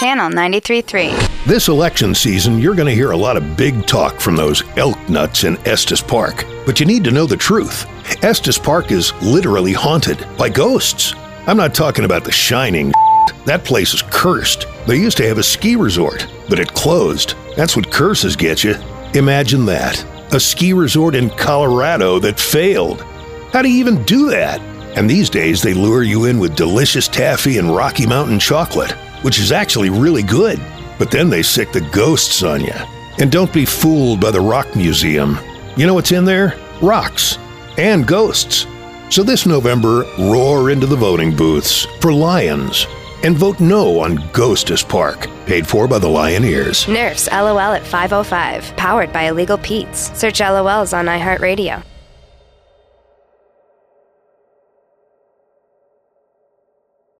Channel 93.3. This election season, you're going to hear a lot of big talk from those elk nuts in Estes Park. But you need to know the truth. Estes Park is literally haunted by ghosts. I'm not talking about the shining. That place is cursed. They used to have a ski resort, but it closed. That's what curses get you. Imagine that. A ski resort in Colorado that failed. How do you even do that? And these days, they lure you in with delicious taffy and Rocky Mountain chocolate, which is actually really good. But then they sick the ghosts on you. And don't be fooled by the Rock Museum. You know what's in there? Rocks and ghosts. So this November, roar into the voting booths for Lions and vote no on Ghostus Park, paid for by the Lioneers. Nerfs LOL at 505. Powered by Illegal Pete's. Search LOLs on iHeartRadio.